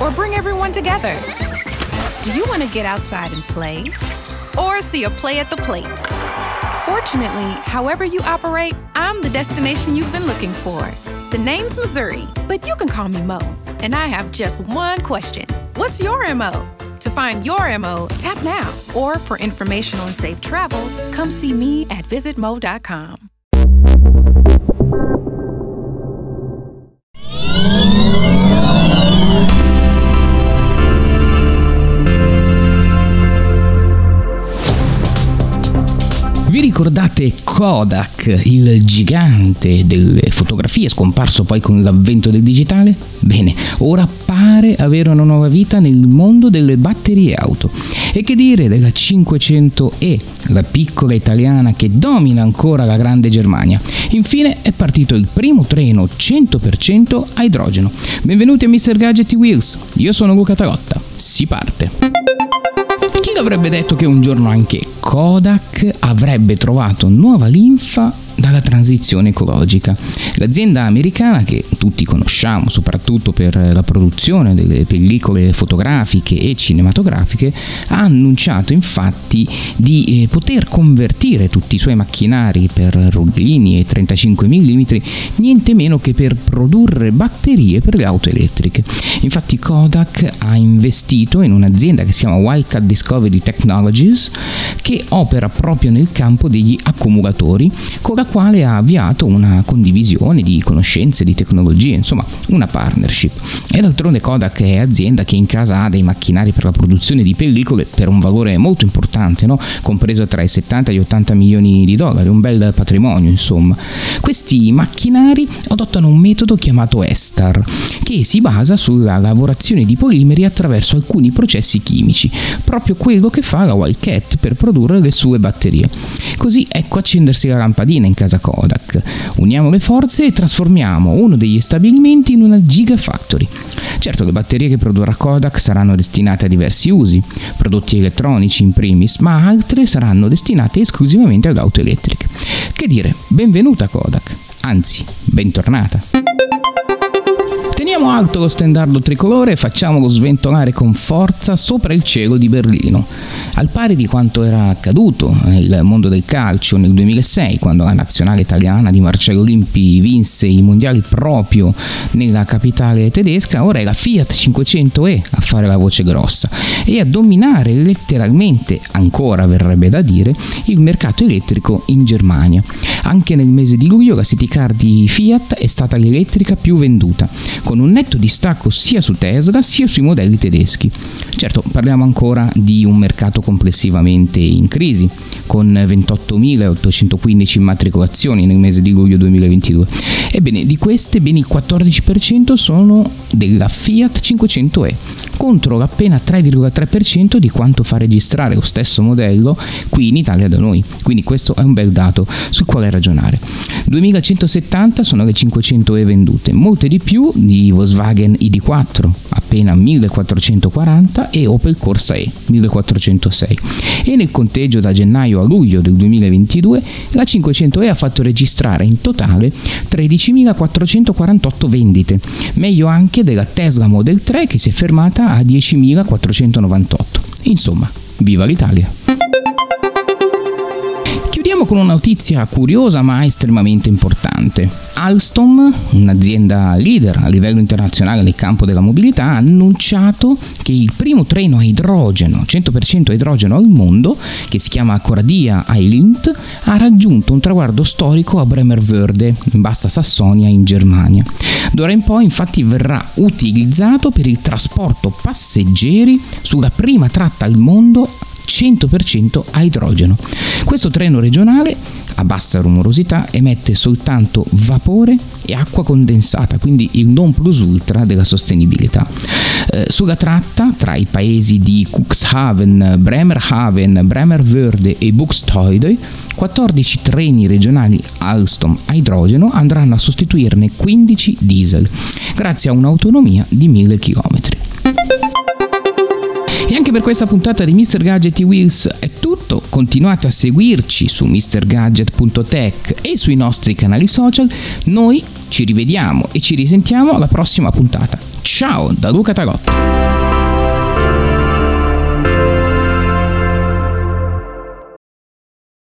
or bring everyone together? Do you want to get outside and play or see a play at the plate? Fortunately, however you operate, I'm the destination you've been looking for. The name's Missouri, but you can call me Mo. And I have just one question What's your MO? To find your MO, tap now. Or for information on safe travel, come see me at visitmo.com. ricordate Kodak, il gigante delle fotografie, scomparso poi con l'avvento del digitale? Bene, ora pare avere una nuova vita nel mondo delle batterie auto. E che dire della 500E, la piccola italiana che domina ancora la grande Germania. Infine è partito il primo treno 100% a idrogeno. Benvenuti a Mr. Gadget Wheels, io sono Luca Tarotta, si parte. Avrebbe detto che un giorno anche Kodak avrebbe trovato nuova linfa dalla transizione ecologica. L'azienda americana che tutti conosciamo soprattutto per la produzione delle pellicole fotografiche e cinematografiche ha annunciato infatti di eh, poter convertire tutti i suoi macchinari per rullini e 35 mm niente meno che per produrre batterie per le auto elettriche. Infatti Kodak ha investito in un'azienda che si chiama Wildcat Discovery Technologies che opera proprio nel campo degli accumulatori con la quale ha avviato una condivisione di conoscenze, di tecnologie, insomma una partnership. E d'altronde Kodak è azienda che in casa ha dei macchinari per la produzione di pellicole per un valore molto importante, no? compreso tra i 70 e gli 80 milioni di dollari, un bel patrimonio insomma. Questi macchinari adottano un metodo chiamato ESTAR, che si basa sulla lavorazione di polimeri attraverso alcuni processi chimici, proprio quello che fa la Wildcat per produrre le sue batterie. Così ecco accendersi la lampadina in casa Kodak. Uniamo le forze e trasformiamo uno degli stabilimenti in una gigafactory. Certo, le batterie che produrrà Kodak saranno destinate a diversi usi, prodotti elettronici in primis, ma altre saranno destinate esclusivamente alle auto elettriche. Che dire, benvenuta Kodak, anzi, bentornata. Teniamo alto lo stendardo tricolore e facciamolo sventolare con forza sopra il cielo di Berlino, al pari di quanto era accaduto nel mondo del calcio nel 2006, quando la nazionale italiana di Marcello Limpi vinse i mondiali proprio nella capitale tedesca, ora è la Fiat 500e a fare la voce grossa e a dominare letteralmente, ancora verrebbe da dire, il mercato elettrico in Germania. Anche nel mese di luglio la City Car di Fiat è stata l'elettrica più venduta, con un netto distacco sia su Tesla sia sui modelli tedeschi. Certo, parliamo ancora di un mercato complessivamente in crisi, con 28.815 immatricolazioni nel mese di luglio 2022. Ebbene, di queste ben il 14% sono della Fiat 500e, contro l'appena 3,3% di quanto fa registrare lo stesso modello qui in Italia da noi. Quindi questo è un bel dato sul quale ragionare. 2170 sono le 500e vendute, molte di più di Volkswagen ID4, appena 1440 e Opel Corsa E 1406. E nel conteggio da gennaio a luglio del 2022 la 500e ha fatto registrare in totale 13.448 vendite, meglio anche della Tesla Model 3 che si è fermata a 10.498. Insomma, viva l'Italia! Chiudiamo con una notizia curiosa ma estremamente importante. Alstom, un'azienda leader a livello internazionale nel campo della mobilità, ha annunciato che il primo treno a idrogeno, 100% a idrogeno al mondo, che si chiama Cordia Eilint, ha raggiunto un traguardo storico a Bremervörde, in Bassa Sassonia, in Germania. D'ora in poi infatti verrà utilizzato per il trasporto passeggeri sulla prima tratta al mondo 100% a idrogeno. Questo treno regionale a bassa rumorosità emette soltanto vapore e acqua condensata, quindi il non plus ultra della sostenibilità. Eh, sulla tratta tra i paesi di Cuxhaven, Bremerhaven, Bremervörde e Buxtehude 14 treni regionali Alstom a idrogeno andranno a sostituirne 15 diesel, grazie a un'autonomia di 1000 km. E anche per questa puntata di Mr. Gadget e Wheels è tutto. Continuate a seguirci su mrgadget.tech e sui nostri canali social. Noi ci rivediamo e ci risentiamo alla prossima puntata. Ciao da Luca Tagotti.